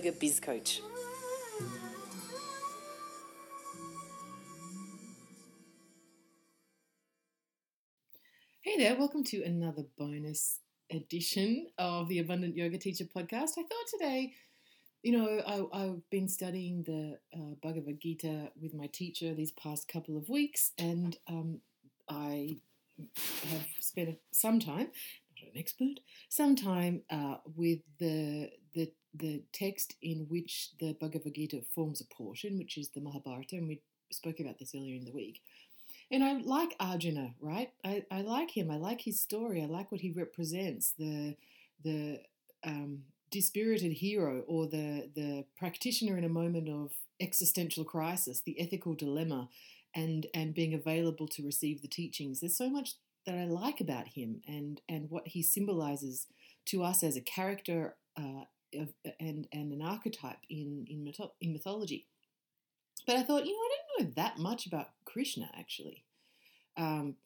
Biz Coach. Hey there, welcome to another bonus edition of the Abundant Yoga Teacher podcast. I thought today, you know, I, have been studying the uh, Bhagavad Gita with my teacher these past couple of weeks, and um, I have spent some time, not an expert, some time uh, with the the the text in which the Bhagavad Gita forms a portion, which is the Mahabharata, and we spoke about this earlier in the week. And I like Arjuna, right? I, I like him. I like his story. I like what he represents. The the um, dispirited hero or the the practitioner in a moment of existential crisis, the ethical dilemma, and and being available to receive the teachings. There's so much that I like about him and and what he symbolizes to us as a character uh, of, and and an archetype in in, mytho- in mythology. But I thought, you know, I don't know that much about Krishna actually. Um,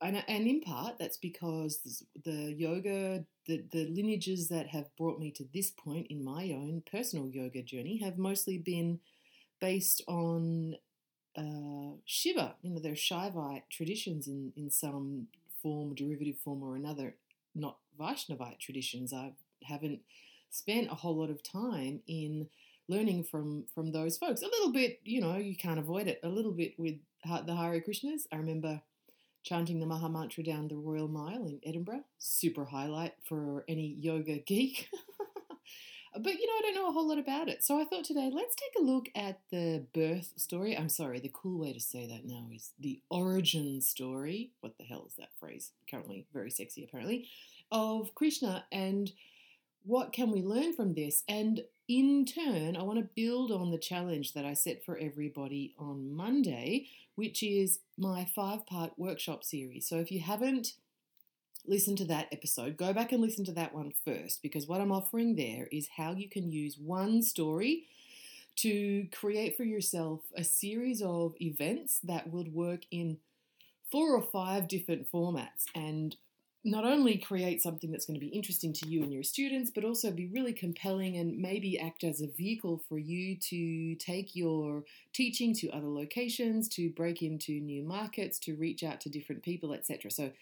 and, and in part, that's because the yoga, the, the lineages that have brought me to this point in my own personal yoga journey have mostly been based on uh, Shiva. You know, there are Shaivite traditions in, in some form, derivative form or another, not Vaishnavite traditions. I haven't spent a whole lot of time in learning from from those folks. A little bit, you know, you can't avoid it. A little bit with the Hare Krishnas. I remember chanting the Maha Mantra down the Royal Mile in Edinburgh. Super highlight for any yoga geek. but you know, I don't know a whole lot about it. So I thought today, let's take a look at the birth story. I'm sorry, the cool way to say that now is the origin story. What the hell is that phrase? Currently very sexy, apparently, of Krishna and what can we learn from this? And in turn, I want to build on the challenge that I set for everybody on Monday, which is my five part workshop series. So if you haven't listened to that episode, go back and listen to that one first, because what I'm offering there is how you can use one story to create for yourself a series of events that would work in four or five different formats. And not only create something that's going to be interesting to you and your students, but also be really compelling and maybe act as a vehicle for you to take your teaching to other locations, to break into new markets, to reach out to different people, etc. So,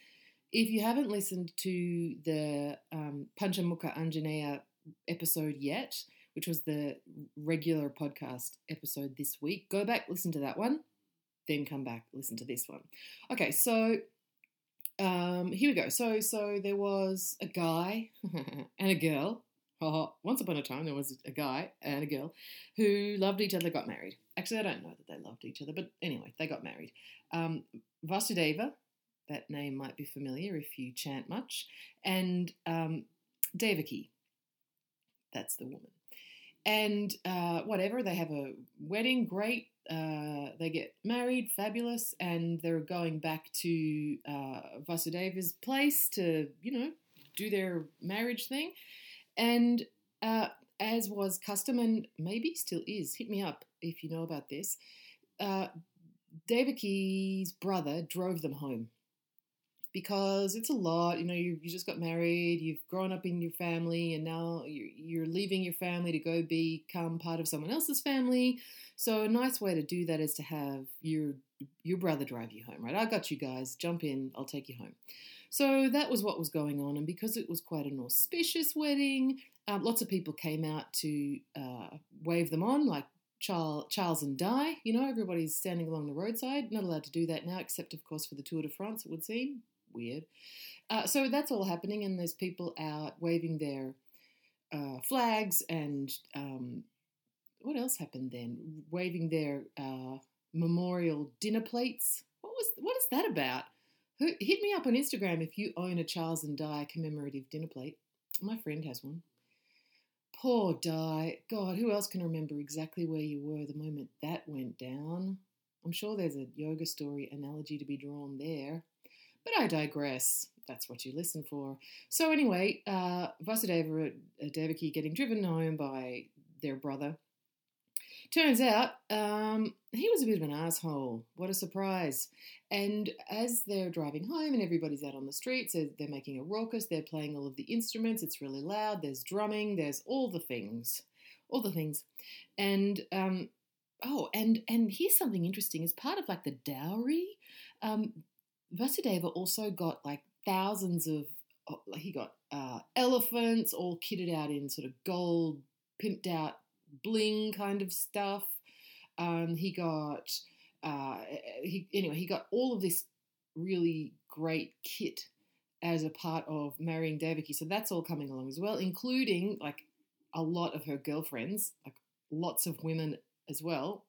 if you haven't listened to the um, Panchamukha Anjaneya episode yet, which was the regular podcast episode this week, go back, listen to that one, then come back, listen to this one. Okay, so um, here we go. So, so there was a guy and a girl. once upon a time, there was a guy and a girl who loved each other, got married. Actually, I don't know that they loved each other, but anyway, they got married. Um, Vasudeva, that name might be familiar if you chant much, and um, Devaki, that's the woman. And uh, whatever, they have a wedding, great. Uh, they get married, fabulous, and they're going back to uh, Vasudeva's place to, you know, do their marriage thing. And uh, as was custom, and maybe still is, hit me up if you know about this. Uh, Devaki's brother drove them home because it's a lot. You know, you, you just got married, you've grown up in your family, and now you're, you're leaving your family to go become part of someone else's family. So a nice way to do that is to have your your brother drive you home, right? I got you guys. Jump in. I'll take you home. So that was what was going on, and because it was quite an auspicious wedding, um, lots of people came out to uh, wave them on, like Charles, Charles and Di. You know, everybody's standing along the roadside. Not allowed to do that now, except of course for the Tour de France. It would seem weird. Uh, so that's all happening, and there's people out waving their uh, flags and um, what else happened then? Waving their uh, memorial dinner plates. What was what is that about? Who, hit me up on Instagram if you own a Charles and Di commemorative dinner plate. My friend has one. Poor Di. God, who else can remember exactly where you were the moment that went down? I'm sure there's a yoga story analogy to be drawn there. But I digress. That's what you listen for. So, anyway, uh, Vasudeva and Devaki getting driven home by their brother. Turns out um, he was a bit of an asshole. What a surprise. And as they're driving home and everybody's out on the streets, they're, they're making a raucous, they're playing all of the instruments, it's really loud, there's drumming, there's all the things. All the things. And um, oh, and and here's something interesting. As part of like the dowry, um, Vasudeva also got like thousands of. He got uh, elephants all kitted out in sort of gold, pimped out bling kind of stuff. Um, he got uh, he anyway he got all of this really great kit as a part of marrying Devaki. So that's all coming along as well, including like a lot of her girlfriends, like lots of women as well.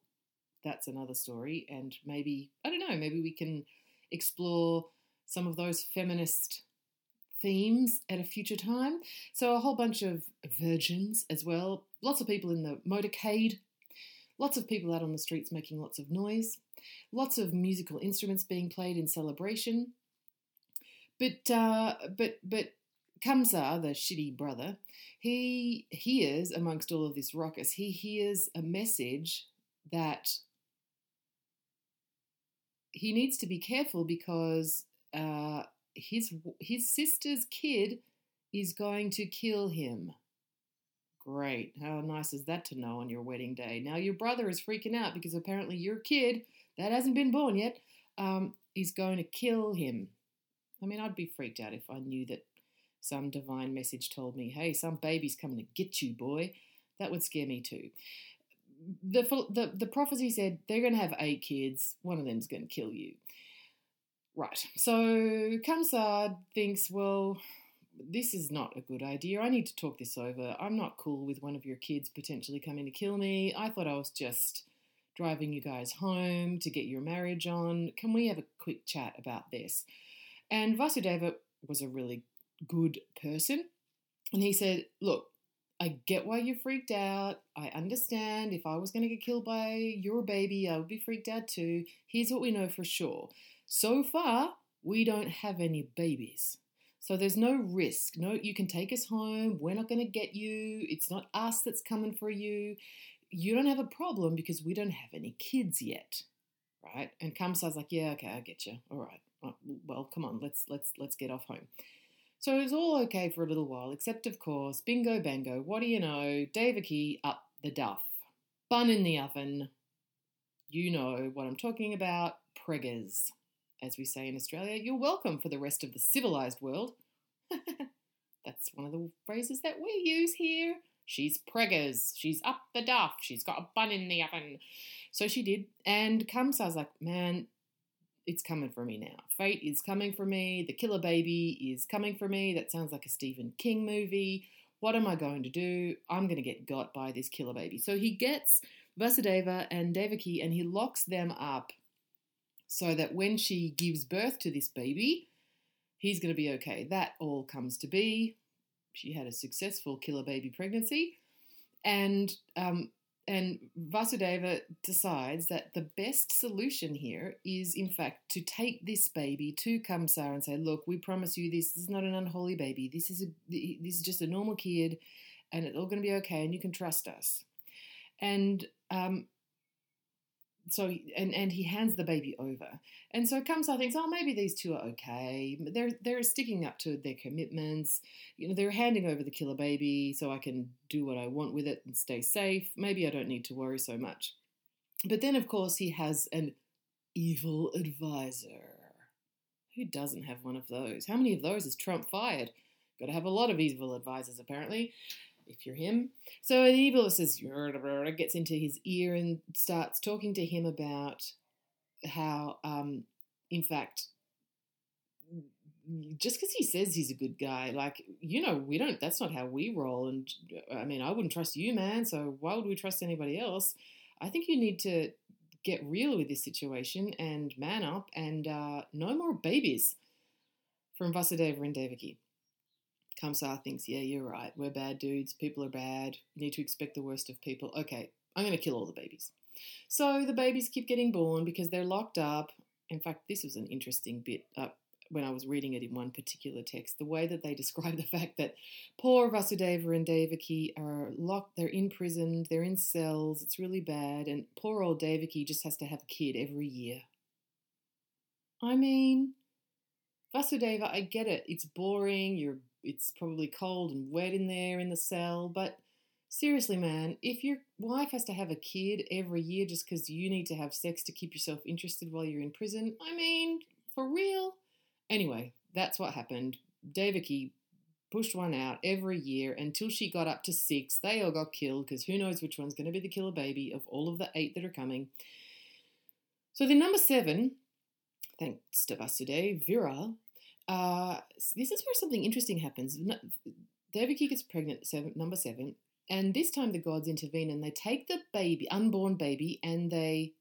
That's another story, and maybe I don't know. Maybe we can explore some of those feminist themes at a future time. So a whole bunch of virgins as well. Lots of people in the motorcade. Lots of people out on the streets making lots of noise. Lots of musical instruments being played in celebration. But uh, but but Kamsa, the shitty brother, he hears amongst all of this ruckus, he hears a message that he needs to be careful because uh, his his sister's kid is going to kill him. Great. How nice is that to know on your wedding day? Now your brother is freaking out because apparently your kid that hasn't been born yet um, is going to kill him. I mean, I'd be freaked out if I knew that some divine message told me, "Hey, some baby's coming to get you, boy." That would scare me too. The the the prophecy said they're going to have eight kids. One of them's going to kill you. Right. So Kamsad thinks, well, this is not a good idea. I need to talk this over. I'm not cool with one of your kids potentially coming to kill me. I thought I was just driving you guys home to get your marriage on. Can we have a quick chat about this? And Vasudeva was a really good person. And he said, Look, I get why you're freaked out. I understand if I was going to get killed by your baby, I would be freaked out too. Here's what we know for sure so far, we don't have any babies. So there's no risk. No, you can take us home. We're not going to get you. It's not us that's coming for you. You don't have a problem because we don't have any kids yet, right? And Kamsa's like, yeah, okay, I get you. All right. Well, come on, let's let's let's get off home. So it was all okay for a little while, except of course, bingo bango. What do you know? Devaki up the duff, bun in the oven. You know what I'm talking about. Preggers as we say in Australia, you're welcome for the rest of the civilized world. That's one of the phrases that we use here. She's preggers. She's up the duff. She's got a bun in the oven. So she did. And comes, I was like, man, it's coming for me now. Fate is coming for me. The killer baby is coming for me. That sounds like a Stephen King movie. What am I going to do? I'm going to get got by this killer baby. So he gets Vasudeva and Devaki and he locks them up so that when she gives birth to this baby, he's going to be okay. That all comes to be. She had a successful killer baby pregnancy, and um, and Vasudeva decides that the best solution here is, in fact, to take this baby to Kamsa and say, "Look, we promise you this, this is not an unholy baby. This is a this is just a normal kid, and it's all going to be okay, and you can trust us." And um, so and and he hands the baby over, and so Kamsa thinks, oh, maybe these two are okay. They're they're sticking up to their commitments. You know, they're handing over the killer baby, so I can do what I want with it and stay safe. Maybe I don't need to worry so much. But then, of course, he has an evil advisor. Who doesn't have one of those? How many of those has Trump fired? Got to have a lot of evil advisors, apparently if you're him. So the evil says, gets into his ear and starts talking to him about how, um, in fact, just because he says he's a good guy, like, you know, we don't, that's not how we roll. And I mean, I wouldn't trust you, man. So why would we trust anybody else? I think you need to get real with this situation and man up and uh, no more babies from Vasudeva and Devaki. Kamsa thinks, yeah, you're right. We're bad dudes. People are bad. You need to expect the worst of people. Okay, I'm going to kill all the babies. So the babies keep getting born because they're locked up. In fact, this was an interesting bit uh, when I was reading it in one particular text. The way that they describe the fact that poor Vasudeva and Devaki are locked, they're imprisoned, they're in cells, it's really bad, and poor old Devaki just has to have a kid every year. I mean, Vasudeva, I get it. It's boring. You're it's probably cold and wet in there in the cell, but seriously, man, if your wife has to have a kid every year just because you need to have sex to keep yourself interested while you're in prison, I mean, for real? Anyway, that's what happened. Devaki pushed one out every year until she got up to six. They all got killed because who knows which one's going to be the killer baby of all of the eight that are coming. So the number seven, thanks to Vasudeva, Vira, uh, this is where something interesting happens. Devaki gets pregnant, seven, number seven, and this time the gods intervene and they take the baby, unborn baby, and they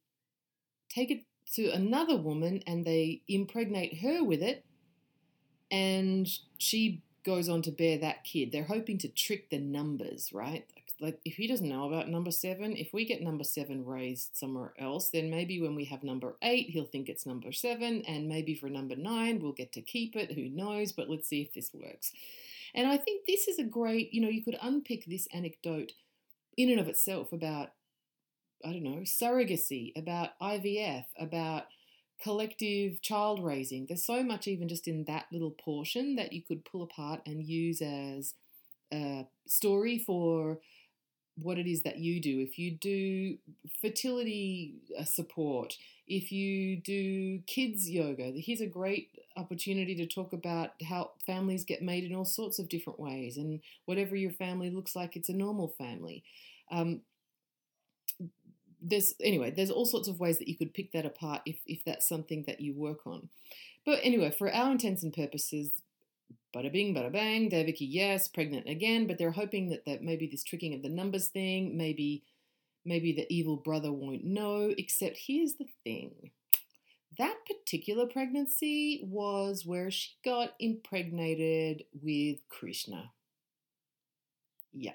take it to another woman and they impregnate her with it, and she goes on to bear that kid. They're hoping to trick the numbers, right? Like if he doesn't know about number seven, if we get number seven raised somewhere else, then maybe when we have number eight, he'll think it's number seven, and maybe for number nine, we'll get to keep it. Who knows? But let's see if this works. And I think this is a great, you know, you could unpick this anecdote in and of itself about, I don't know, surrogacy, about IVF, about collective child raising. There's so much, even just in that little portion, that you could pull apart and use as a story for what it is that you do. If you do fertility uh, support, if you do kids yoga, here's a great opportunity to talk about how families get made in all sorts of different ways and whatever your family looks like, it's a normal family. Um, there's anyway, there's all sorts of ways that you could pick that apart if, if that's something that you work on. But anyway, for our intents and purposes, bada bing, bada bang, Devaki, yes, pregnant again, but they're hoping that, that maybe this tricking of the numbers thing, maybe maybe the evil brother won't know, except here's the thing. That particular pregnancy was where she got impregnated with Krishna. Yeah.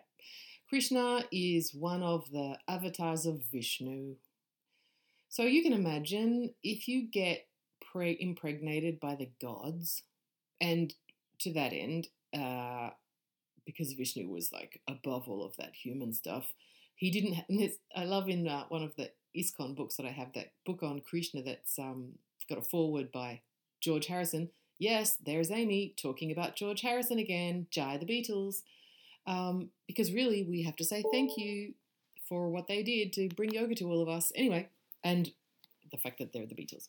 Krishna is one of the avatars of Vishnu. So you can imagine if you get pre- impregnated by the gods, and to that end, uh, because Vishnu was like above all of that human stuff, he didn't. Ha- I love in uh, one of the ISKCON books that I have that book on Krishna that's um, got a foreword by George Harrison. Yes, there's Amy talking about George Harrison again. Jai the Beatles. Um, because really, we have to say thank you for what they did to bring yoga to all of us. Anyway, and the fact that they're the Beatles.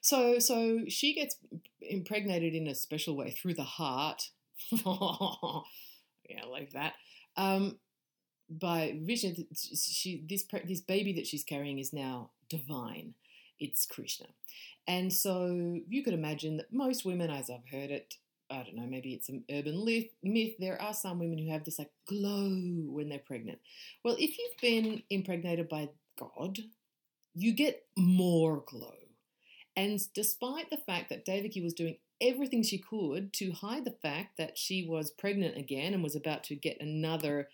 So, so she gets impregnated in a special way through the heart. yeah, like that. Um, by vision, she this this baby that she's carrying is now divine. It's Krishna, and so you could imagine that most women, as I've heard it, I don't know, maybe it's an urban myth. There are some women who have this like glow when they're pregnant. Well, if you've been impregnated by God, you get more glow. And despite the fact that Devaki was doing everything she could to hide the fact that she was pregnant again and was about to get another,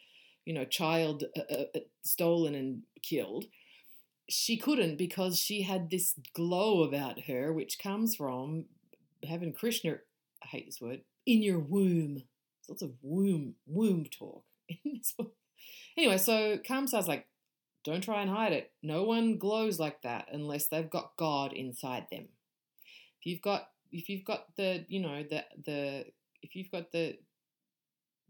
you know, child uh, uh, uh, stolen and killed, she couldn't because she had this glow about her, which comes from having Krishna, I hate this word, in your womb. lots of womb, womb talk in this book. Anyway, so Kamsa's like, don't try and hide it. No one glows like that unless they've got God inside them. If you've got if you've got the, you know, the the if you've got the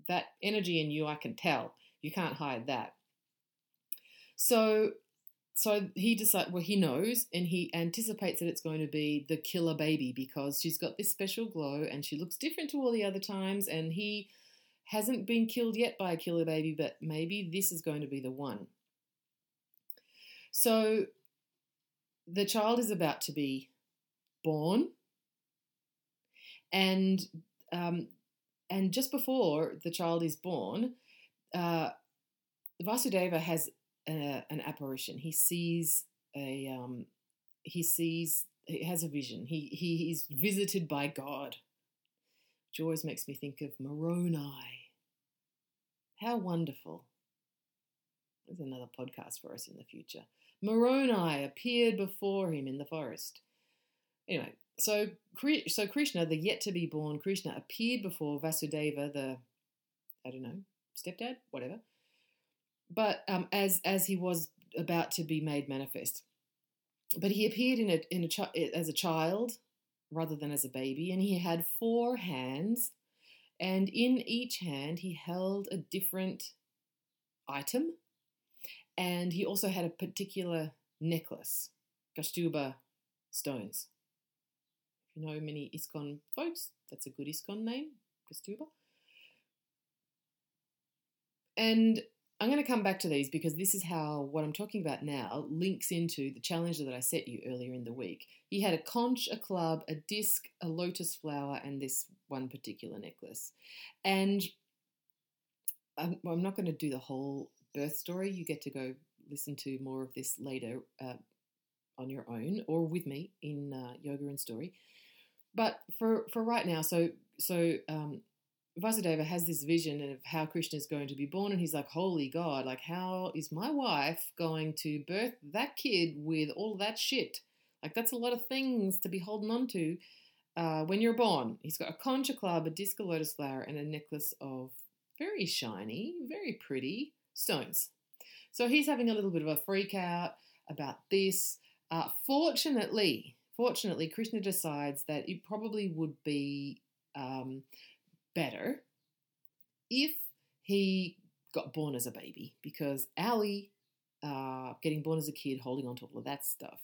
that energy in you, I can tell. You can't hide that. So so he decides well he knows and he anticipates that it's going to be the killer baby because she's got this special glow and she looks different to all the other times and he hasn't been killed yet by a killer baby but maybe this is going to be the one so the child is about to be born, and um, and just before the child is born, uh, Vasudeva has a, an apparition. He sees a um, he sees he has a vision. He he is visited by God. which always makes me think of Moroni. How wonderful. There's another podcast for us in the future. Moroni appeared before him in the forest. Anyway, so so Krishna, the yet to be born Krishna, appeared before Vasudeva, the I don't know stepdad, whatever. But um, as as he was about to be made manifest, but he appeared in a in a as a child rather than as a baby, and he had four hands, and in each hand he held a different item, and he also had a particular necklace, Kaustuba stones. If you know many ISKCON folks, that's a good ISKCON name, Kaustuba. And I'm going to come back to these because this is how what I'm talking about now links into the challenge that I set you earlier in the week. He had a conch, a club, a disc, a lotus flower, and this one particular necklace. And I'm, I'm not going to do the whole birth story. You get to go listen to more of this later uh, on your own or with me in uh, Yoga and Story. But for for right now, so so um, Vasudeva has this vision of how Krishna is going to be born, and he's like, Holy God, like, how is my wife going to birth that kid with all that shit? Like, that's a lot of things to be holding on to uh, when you're born. He's got a concha club, a disco lotus flower, and a necklace of very shiny, very pretty stones. So he's having a little bit of a freak out about this. Uh, fortunately, fortunately, Krishna decides that it probably would be. Um, better if he got born as a baby because Ali, uh, getting born as a kid, holding on to all of that stuff.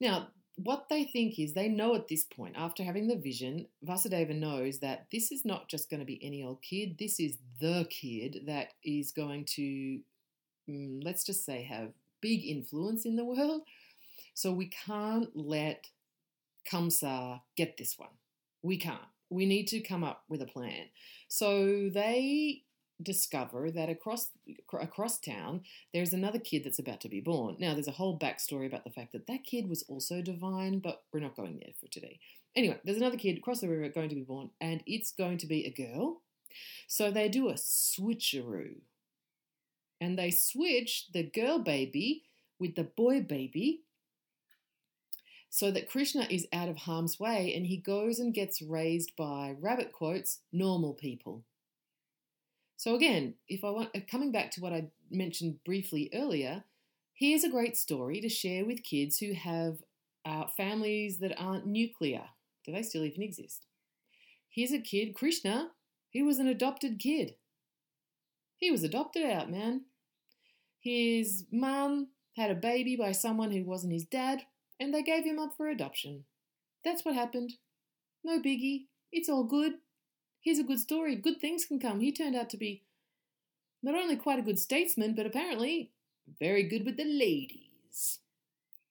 Now, what they think is they know at this point, after having the vision, Vasudeva knows that this is not just going to be any old kid. This is the kid that is going to, mm, let's just say, have big influence in the world. So we can't let Kamsa get this one. We can't we need to come up with a plan. So they discover that across across town there's another kid that's about to be born. Now there's a whole backstory about the fact that that kid was also divine, but we're not going there for today. Anyway, there's another kid across the river going to be born, and it's going to be a girl. So they do a switcheroo, and they switch the girl baby with the boy baby so that Krishna is out of harm's way and he goes and gets raised by rabbit quotes normal people. So again, if I want uh, coming back to what I mentioned briefly earlier, here's a great story to share with kids who have uh, families that aren't nuclear. Do they still even exist? Here's a kid, Krishna, he was an adopted kid. He was adopted out, man. His mum had a baby by someone who wasn't his dad, and they gave him up for adoption. That's what happened. No biggie. It's all good. Here's a good story. Good things can come. He turned out to be not only quite a good statesman, but apparently very good with the ladies.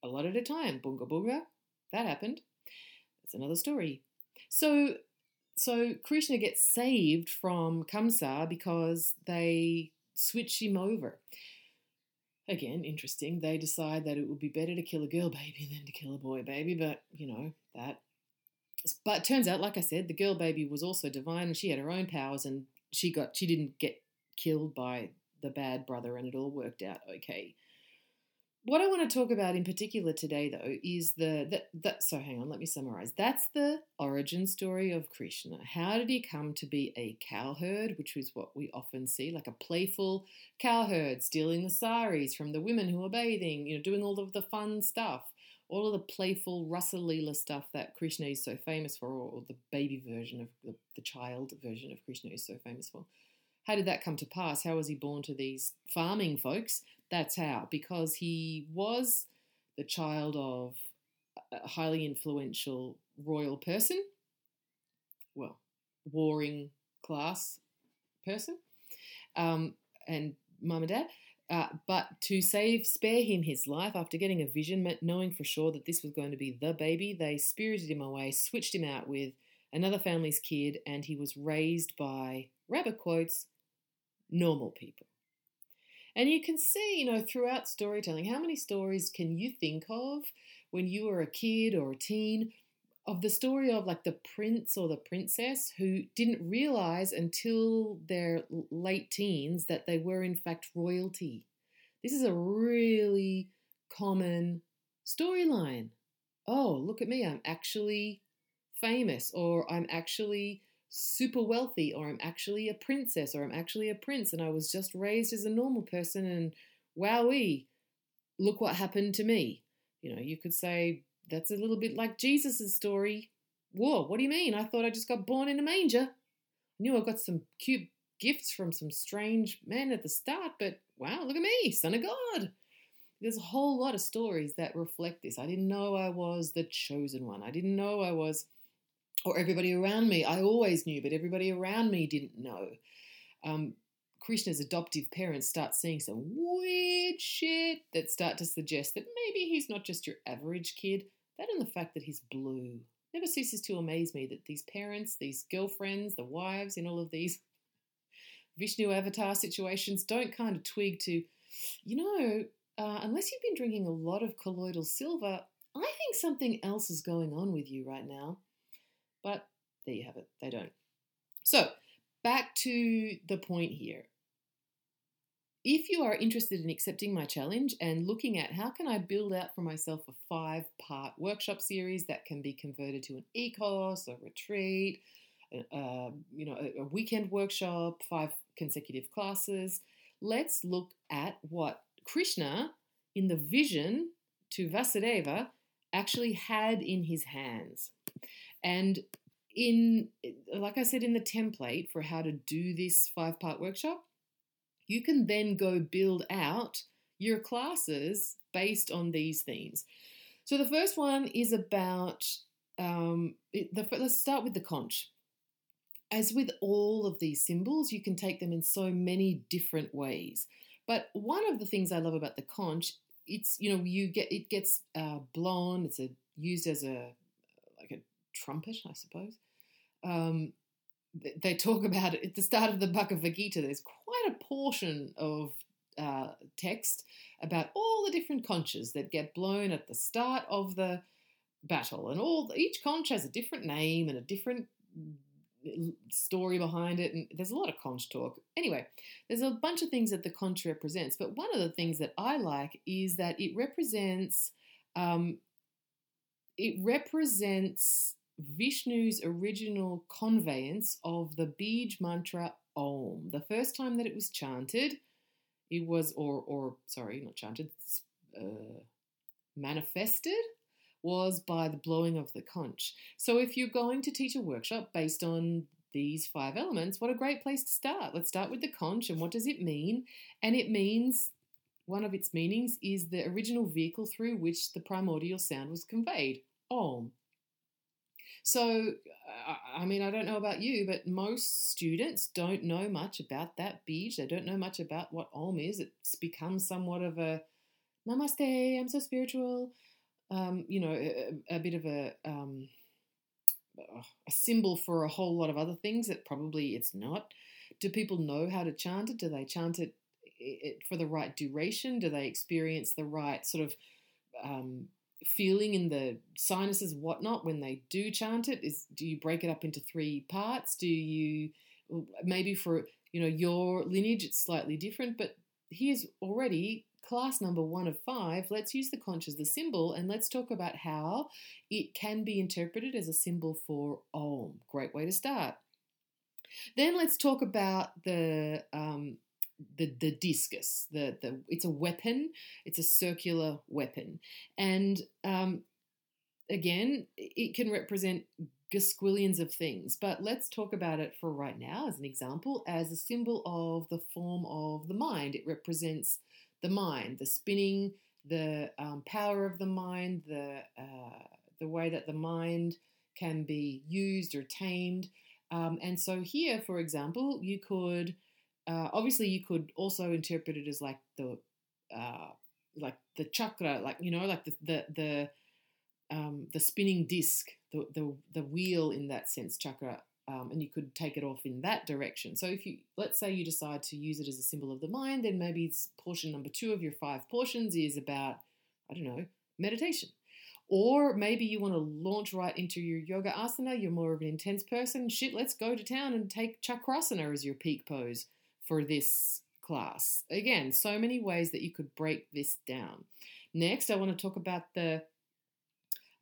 A lot at a time. Bunga bunga. That happened. That's another story. So so Krishna gets saved from Kamsa because they switch him over. Again, interesting. They decide that it would be better to kill a girl baby than to kill a boy baby, but you know, that. But it turns out, like I said, the girl baby was also divine and she had her own powers and she got she didn't get killed by the bad brother and it all worked out okay. What I want to talk about in particular today, though, is the that, that. So, hang on, let me summarize. That's the origin story of Krishna. How did he come to be a cowherd, which is what we often see, like a playful cowherd stealing the saris from the women who are bathing, you know, doing all of the fun stuff, all of the playful Rasa Leela stuff that Krishna is so famous for, or the baby version of the, the child version of Krishna is so famous for. How did that come to pass? How was he born to these farming folks? That's how, because he was the child of a highly influential royal person, well, warring class person, um, and mum and dad. Uh, but to save, spare him his life after getting a vision, knowing for sure that this was going to be the baby, they spirited him away, switched him out with another family's kid, and he was raised by rabbit quotes normal people. And you can see, you know, throughout storytelling, how many stories can you think of when you were a kid or a teen of the story of like the prince or the princess who didn't realize until their late teens that they were in fact royalty. This is a really common storyline. Oh, look at me, I'm actually famous, or I'm actually super wealthy, or I'm actually a princess, or I'm actually a prince, and I was just raised as a normal person, and wowee, look what happened to me. You know, you could say that's a little bit like Jesus' story. Whoa, what do you mean? I thought I just got born in a manger. I knew I got some cute gifts from some strange men at the start, but wow, look at me, son of God. There's a whole lot of stories that reflect this. I didn't know I was the chosen one. I didn't know I was, or everybody around me. I always knew, but everybody around me didn't know. Um, Krishna's adoptive parents start seeing some weird shit that start to suggest that maybe he's not just your average kid, that and the fact that he's blue never ceases to amaze me that these parents, these girlfriends, the wives in all of these Vishnu avatar situations don't kind of twig to, you know, uh, unless you've been drinking a lot of colloidal silver, I think something else is going on with you right now. But there you have it, they don't. So, back to the point here. If you are interested in accepting my challenge and looking at how can I build out for myself a five part workshop series that can be converted to an e-course, a retreat, uh, you know, a, a weekend workshop, five consecutive classes, let's look at what Krishna in the vision to Vasudeva actually had in his hands. And in like I said in the template for how to do this five part workshop, you can then go build out your classes based on these themes. So the first one is about um, the, let's start with the conch. As with all of these symbols, you can take them in so many different ways. But one of the things I love about the conch, it's you know you get it gets uh, blown. It's a, used as a like a trumpet, I suppose. Um, they talk about it at the start of the Bhagavad Gita. There's quite a portion of uh, text about all the different conches that get blown at the start of the battle, and all each conch has a different name and a different mm, story behind it, and there's a lot of conch talk. Anyway, there's a bunch of things that the conch represents, but one of the things that I like is that it represents um, it represents Vishnu's original conveyance of the Bij mantra Om. The first time that it was chanted, it was, or, or sorry, not chanted, uh, manifested was by the blowing of the conch. So if you're going to teach a workshop based on these five elements, what a great place to start. Let's start with the conch and what does it mean? And it means one of its meanings is the original vehicle through which the primordial sound was conveyed. Om. So, I mean, I don't know about you, but most students don't know much about that bij. They don't know much about what Om is. It's become somewhat of a namaste, I'm so spiritual, um, you know, a, a, bit of a, um, a symbol for a whole lot of other things that probably it's not. Do people know how to chant it? Do they chant it, it for the right duration? Do they experience the right sort of um, feeling in the sinuses, whatnot, when they do chant it? Is do you break it up into three parts? Do you maybe for you know your lineage it's slightly different, but here's already class number one of five. Let's use the conch as the symbol and let's talk about how it can be interpreted as a symbol for Om. Great way to start. Then let's talk about the um, the the discus. The the it's a weapon. It's a circular weapon, and um, again, it can represent gasquillions of things. But let's talk about it for right now as an example, as a symbol of the form of the mind. It represents the mind, the spinning, the um, power of the mind, the uh, the way that the mind can be used or tamed. Um, and so here, for example, you could uh, obviously, you could also interpret it as like the uh, like the chakra, like you know, like the the the, um, the spinning disc, the, the the wheel in that sense, chakra, um, and you could take it off in that direction. So if you let's say you decide to use it as a symbol of the mind, then maybe it's portion number two of your five portions is about I don't know meditation, Or maybe you want to launch right into your yoga asana. You're more of an intense person. Shit, let's go to town and take chakrasana as your peak pose for this class. Again, so many ways that you could break this down. Next, I want to talk about the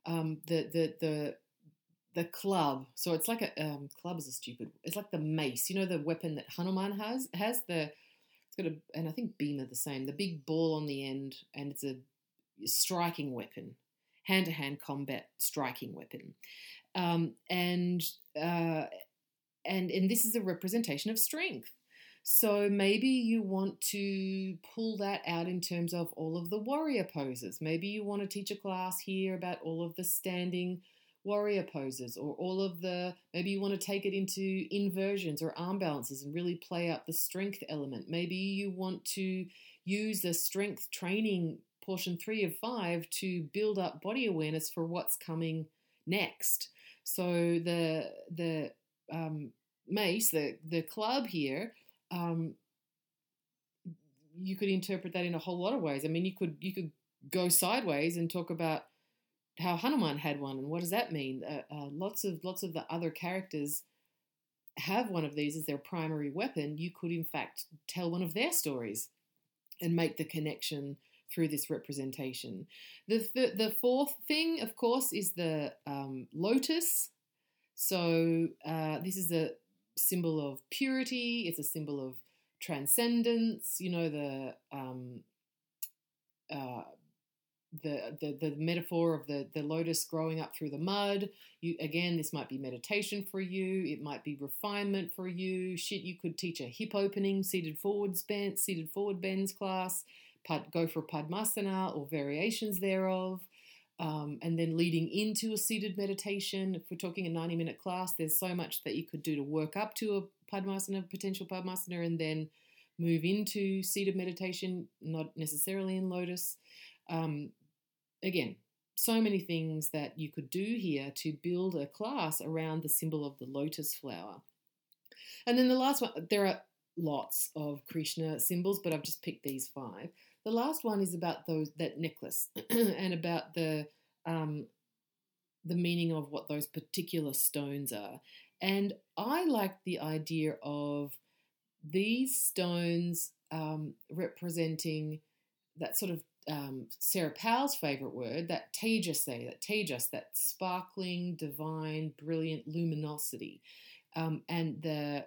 um, the the the the club. So it's like a um, club is a stupid. It's like the mace. You know the weapon that Hanuman has has the. It's got a and I think Bhima the same. The big ball on the end, and it's a striking weapon, hand to hand combat striking weapon, um, and uh, and and this is a representation of strength. So maybe you want to pull that out in terms of all of the warrior poses. Maybe you want to teach a class here about all of the standing warrior poses or all of the maybe you want to take it into inversions or arm balances and really play up the strength element. Maybe you want to use the strength training portion 3 of 5 to build up body awareness for what's coming next. So the the um, mace, the the club here um, you could interpret that in a whole lot of ways. I mean, you could you could go sideways and talk about how Hanuman had one, and what does that mean? Uh, uh, lots of lots of the other characters have one of these as their primary weapon. You could, in fact, tell one of their stories and make the connection through this representation. The the, the fourth thing, of course, is the um, lotus. So uh, this is the symbol of purity. It's a symbol of transcendence. You know the um, uh, the, the the metaphor of the the lotus growing up through the mud. You again, this might be meditation for you. It might be refinement for you. Shit, you could teach a hip opening, seated forwards bend, seated forward bends class. Go for Padmasana or variations thereof. Um, and then leading into a seated meditation. If we're talking a 90 minute class, there's so much that you could do to work up to a Padmasana, potential Padmasana, and then move into seated meditation, not necessarily in lotus. Um, again, so many things that you could do here to build a class around the symbol of the lotus flower. And then the last one, there are lots of Krishna symbols, but I've just picked these five. The last one is about those that necklace and about the um, the meaning of what those particular stones are. And I like the idea of these stones um, representing that sort of um, Sarah Powell's favorite word, that tejas, that tejas, that sparkling, divine, brilliant luminosity, um, and the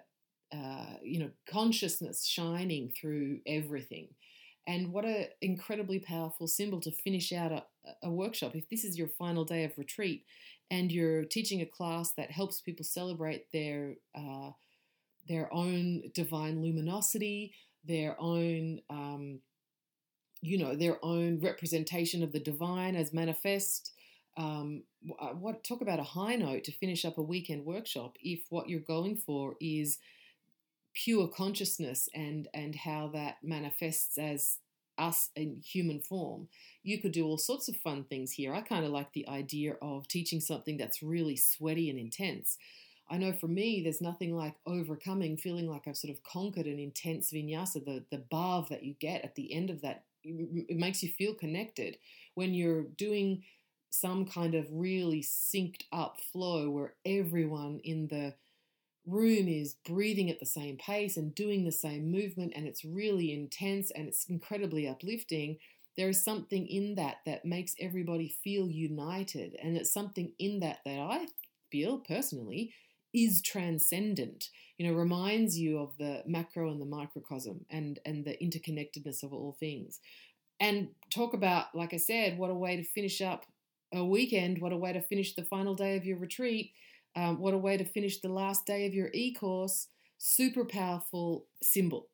uh, you know consciousness shining through everything. And what an incredibly powerful symbol to finish out a, a workshop. If this is your final day of retreat and you're teaching a class that helps people celebrate their uh, their own divine luminosity, their own um, you know their own representation of the divine as manifest. Um, uh, what talk about a high note to finish up a weekend workshop if what you're going for is pure consciousness and and how that manifests as us in human form. You could do all sorts of fun things here. I kind of like the idea of teaching something that's really sweaty and intense. I know for me, there's nothing like overcoming, feeling like I've sort of conquered an intense vinyasa, the, the bhav that you get at the end of that. It makes you feel connected. When you're doing some kind of really synced up flow where everyone in the room is breathing at the same pace and doing the same movement, and it's really intense and it's incredibly uplifting, there is something in that that makes everybody feel united. And it's something in that that I feel personally is transcendent. You know, reminds you of the macro and the microcosm and, and the interconnectedness of all things. And talk about, like I said, what a way to finish up a weekend, what a way to finish the final day of your retreat um, what a way to finish the last day of your e course. Super powerful symbol.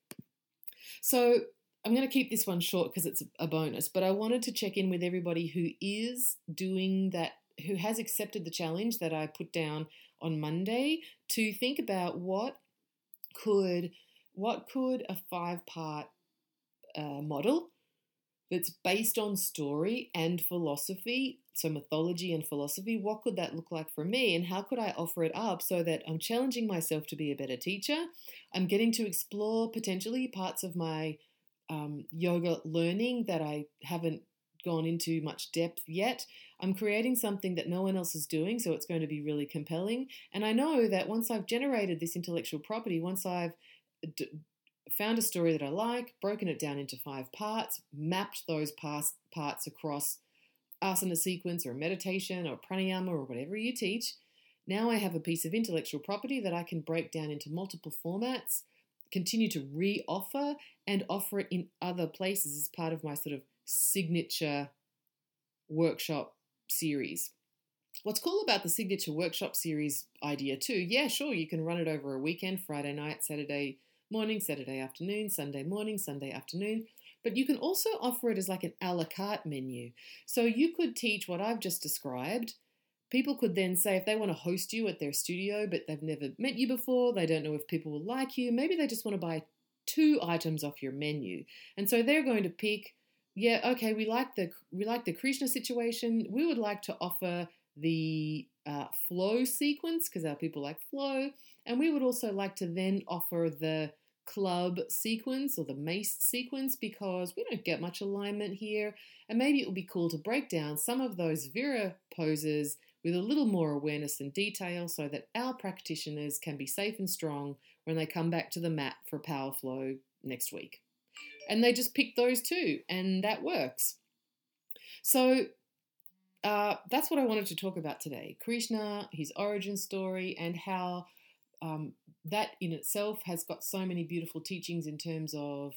So I'm going to keep this one short because it's a bonus, but I wanted to check in with everybody who is doing that, who has accepted the challenge that I put down on Monday to think about what could what could a five part uh, model that's based on story and philosophy, so mythology and philosophy, what could that look like for me? And how could I offer it up so that I'm challenging myself to be a better teacher? I'm getting to explore potentially parts of my um, yoga learning that I haven't gone into much depth yet. I'm creating something that no one else is doing, so it's going to be really compelling. And I know that once I've generated this intellectual property, once I've d- found a story that I like, broken it down into five parts, mapped those parts across asana sequence or meditation or pranayama or whatever you teach, now I have a piece of intellectual property that I can break down into multiple formats, continue to re offer, and offer it in other places as part of my sort of signature workshop series. What's cool about the signature workshop series idea, too, yeah, sure, you can run it over a weekend, Friday night, Saturday morning, Saturday afternoon, Sunday morning, Sunday afternoon. But you can also offer it as like an a la carte menu. So you could teach what I've just described. People could then say if they want to host you at their studio, but they've never met you before, they don't know if people will like you, maybe they just want to buy two items off your menu. And so they're going to pick, yeah, okay, we like the we like the Krishna situation. We would like to offer the uh, flow sequence because our people like flow, and we would also like to then offer the club sequence or the mace sequence because we don't get much alignment here. And maybe it would be cool to break down some of those Vira poses with a little more awareness and detail so that our practitioners can be safe and strong when they come back to the mat for Power Flow next week. And they just pick those two, and that works. So uh, that's what I wanted to talk about today. Krishna, his origin story, and how um, that in itself has got so many beautiful teachings in terms of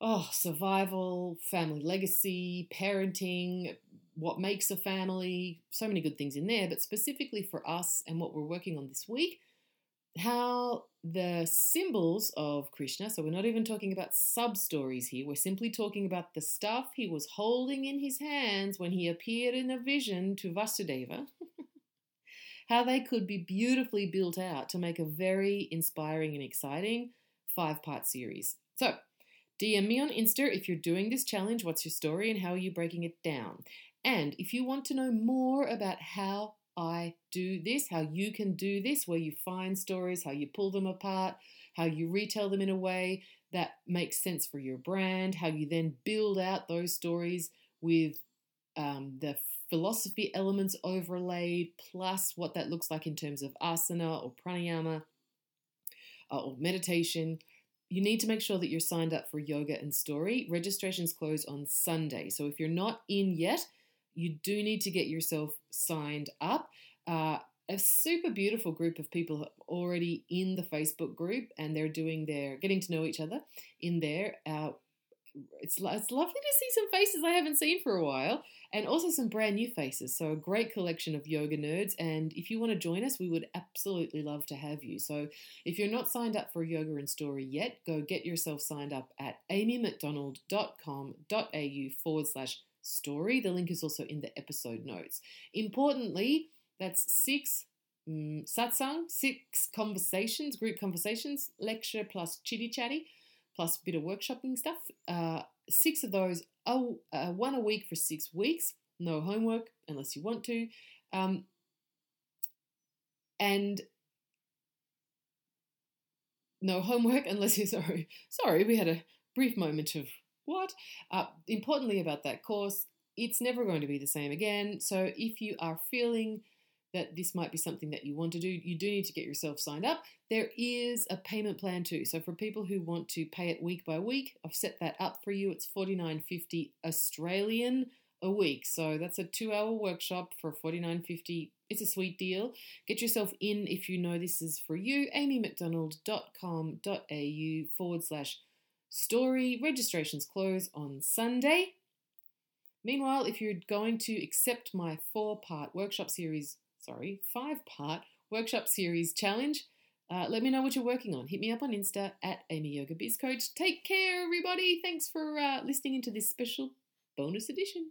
oh survival family legacy parenting what makes a family so many good things in there. But specifically for us and what we're working on this week how the symbols of krishna so we're not even talking about sub stories here we're simply talking about the stuff he was holding in his hands when he appeared in a vision to vasudeva how they could be beautifully built out to make a very inspiring and exciting five part series. So, DM me on Insta if you're doing this challenge, what's your story and how are you breaking it down? And if you want to know more about how I do this, how you can do this, where you find stories, how you pull them apart, how you retell them in a way that makes sense for your brand, how you then build out those stories with um, the philosophy elements overlaid, plus what that looks like in terms of asana or pranayama uh, or meditation. You need to make sure that you're signed up for yoga and story. Registrations close on Sunday. So if you're not in yet, you do need to get yourself signed up. Uh, a super beautiful group of people already in the Facebook group, and they're doing their getting to know each other in there. Uh, it's it's lovely to see some faces I haven't seen for a while, and also some brand new faces. So, a great collection of yoga nerds. And if you want to join us, we would absolutely love to have you. So, if you're not signed up for Yoga and Story yet, go get yourself signed up at amymcdonald.com.au forward slash story. The link is also in the episode notes. Importantly, that's six um, satsang, six conversations, group conversations, lecture plus chitty chatty, plus a bit of workshopping stuff. Uh, six of those oh, uh, one a week for six weeks, no homework unless you want to. Um, and no homework unless you're sorry. Sorry, we had a brief moment of what? Uh, importantly, about that course, it's never going to be the same again. So if you are feeling that this might be something that you want to do, you do need to get yourself signed up. There is a payment plan too. So for people who want to pay it week by week, I've set that up for you. It's forty nine fifty Australian a week. So that's a two hour workshop for forty nine fifty. It's a sweet deal. Get yourself in if you know this is for you. amymcdonald.com.au forward slash story. Registrations close on Sunday. Meanwhile, if you're going to accept my four part workshop series sorry, five part workshop series challenge. Uh, let me know what you're working on. Hit me up on Insta at Amy Yoga Biz Coach. Take care, everybody. Thanks for uh, listening into this special bonus edition.